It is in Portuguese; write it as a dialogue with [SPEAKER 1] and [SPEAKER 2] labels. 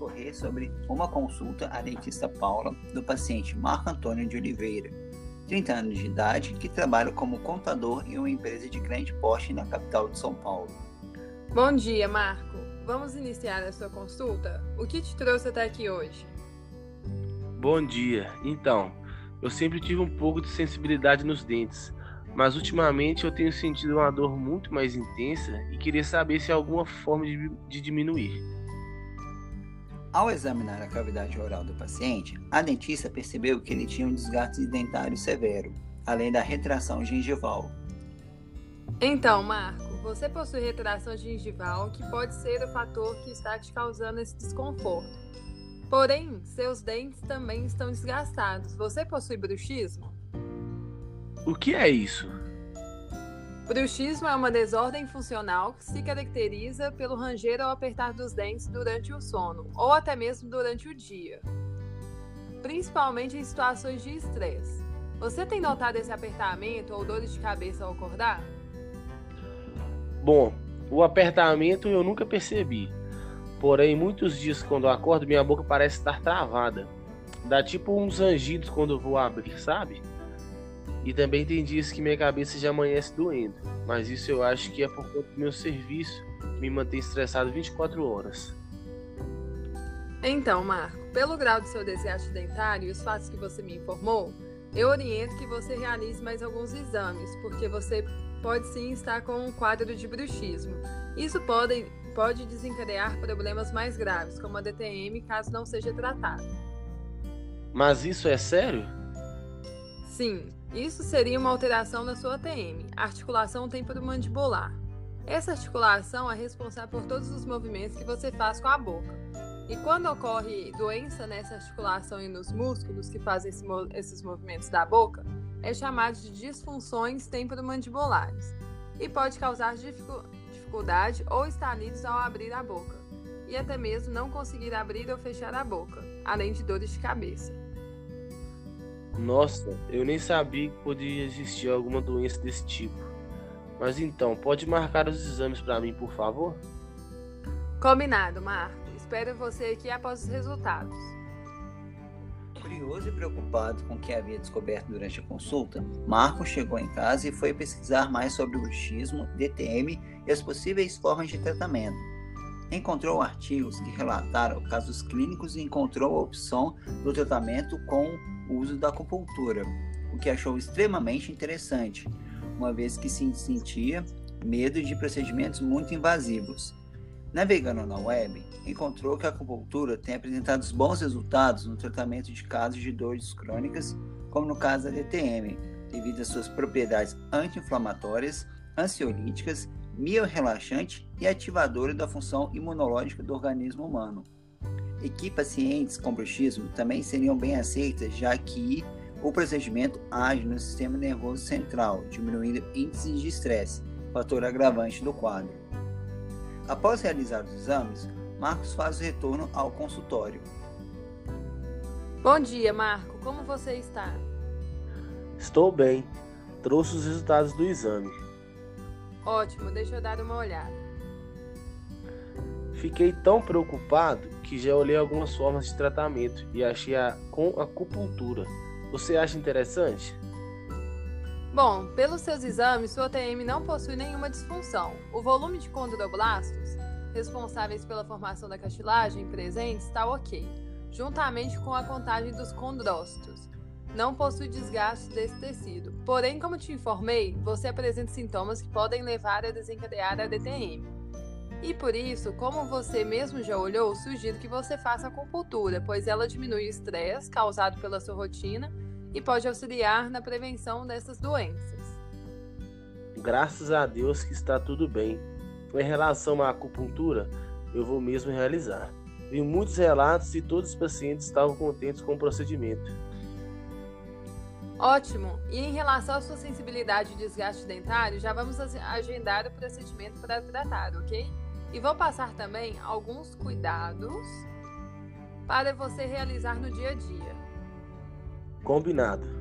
[SPEAKER 1] discorrer sobre uma consulta à dentista Paula do paciente Marco Antônio de Oliveira, 30 anos de idade, que trabalha como contador em uma empresa de grande porte na capital de São Paulo.
[SPEAKER 2] Bom dia, Marco. Vamos iniciar a sua consulta? O que te trouxe até aqui hoje?
[SPEAKER 3] Bom dia. Então, eu sempre tive um pouco de sensibilidade nos dentes, mas ultimamente eu tenho sentido uma dor muito mais intensa e queria saber se há alguma forma de, de diminuir.
[SPEAKER 1] Ao examinar a cavidade oral do paciente, a dentista percebeu que ele tinha um desgaste dentário severo, além da retração gengival.
[SPEAKER 2] Então, Marco, você possui retração gengival, que pode ser o fator que está te causando esse desconforto. Porém, seus dentes também estão desgastados. Você possui bruxismo?
[SPEAKER 3] O que é isso?
[SPEAKER 2] Bruxismo é uma desordem funcional que se caracteriza pelo ranger ou apertar dos dentes durante o sono, ou até mesmo durante o dia, principalmente em situações de estresse. Você tem notado esse apertamento ou dores de cabeça ao acordar?
[SPEAKER 3] Bom, o apertamento eu nunca percebi. Porém, muitos dias quando eu acordo, minha boca parece estar travada. Dá tipo uns rangidos quando eu vou abrir, sabe? E também tem dias que minha cabeça já amanhece doendo, mas isso eu acho que é por conta do meu serviço, que me mantém estressado 24 horas.
[SPEAKER 2] Então, Marco, pelo grau do seu desgaste dentário e os fatos que você me informou, eu oriento que você realize mais alguns exames, porque você pode sim estar com um quadro de bruxismo. Isso pode, pode desencadear problemas mais graves, como a DTM, caso não seja tratado.
[SPEAKER 3] Mas isso é sério?
[SPEAKER 2] Sim, isso seria uma alteração na sua TM, articulação temporomandibular. Essa articulação é responsável por todos os movimentos que você faz com a boca. E quando ocorre doença nessa articulação e nos músculos que fazem esse, esses movimentos da boca, é chamado de disfunções temporomandibulares e pode causar dificuldade ou estalidos ao abrir a boca, e até mesmo não conseguir abrir ou fechar a boca, além de dores de cabeça.
[SPEAKER 3] Nossa, eu nem sabia que podia existir alguma doença desse tipo. Mas então, pode marcar os exames para mim, por favor?
[SPEAKER 2] Combinado, Marco. Espero você aqui após os resultados.
[SPEAKER 1] Curioso e preocupado com o que havia descoberto durante a consulta, Marco chegou em casa e foi pesquisar mais sobre o bruxismo, DTM e as possíveis formas de tratamento. Encontrou artigos que relataram casos clínicos e encontrou a opção do tratamento com o uso da acupuntura, o que achou extremamente interessante, uma vez que se sentia medo de procedimentos muito invasivos. Navegando na web, encontrou que a acupuntura tem apresentado bons resultados no tratamento de casos de dores crônicas, como no caso da DTM, devido às suas propriedades anti-inflamatórias, ansiolíticas, miorrelaxante e ativadora da função imunológica do organismo humano e que pacientes com bruxismo também seriam bem aceitas, já que o procedimento age no sistema nervoso central, diminuindo índices de estresse, fator agravante do quadro. Após realizar os exames, Marcos faz o retorno ao consultório.
[SPEAKER 2] Bom dia, Marco. Como você está?
[SPEAKER 3] Estou bem. Trouxe os resultados do exame.
[SPEAKER 2] Ótimo, deixa eu dar uma olhada.
[SPEAKER 3] Fiquei tão preocupado que já olhei algumas formas de tratamento e achei a com acupuntura. Você acha interessante?
[SPEAKER 2] Bom, pelos seus exames, sua TM não possui nenhuma disfunção. O volume de condroblastos, responsáveis pela formação da cartilagem presente, está ok, juntamente com a contagem dos condrócitos. Não possui desgaste desse tecido. Porém, como te informei, você apresenta sintomas que podem levar a desencadear a DTM. E por isso, como você mesmo já olhou, sugiro que você faça acupuntura, pois ela diminui o estresse causado pela sua rotina e pode auxiliar na prevenção dessas doenças.
[SPEAKER 3] Graças a Deus que está tudo bem. Em relação à acupuntura, eu vou mesmo realizar. Vi muitos relatos e todos os pacientes estavam contentes com o procedimento.
[SPEAKER 2] Ótimo! E em relação à sua sensibilidade e desgaste dentário, já vamos agendar o procedimento para tratar, ok? E vou passar também alguns cuidados para você realizar no dia a dia.
[SPEAKER 3] Combinado.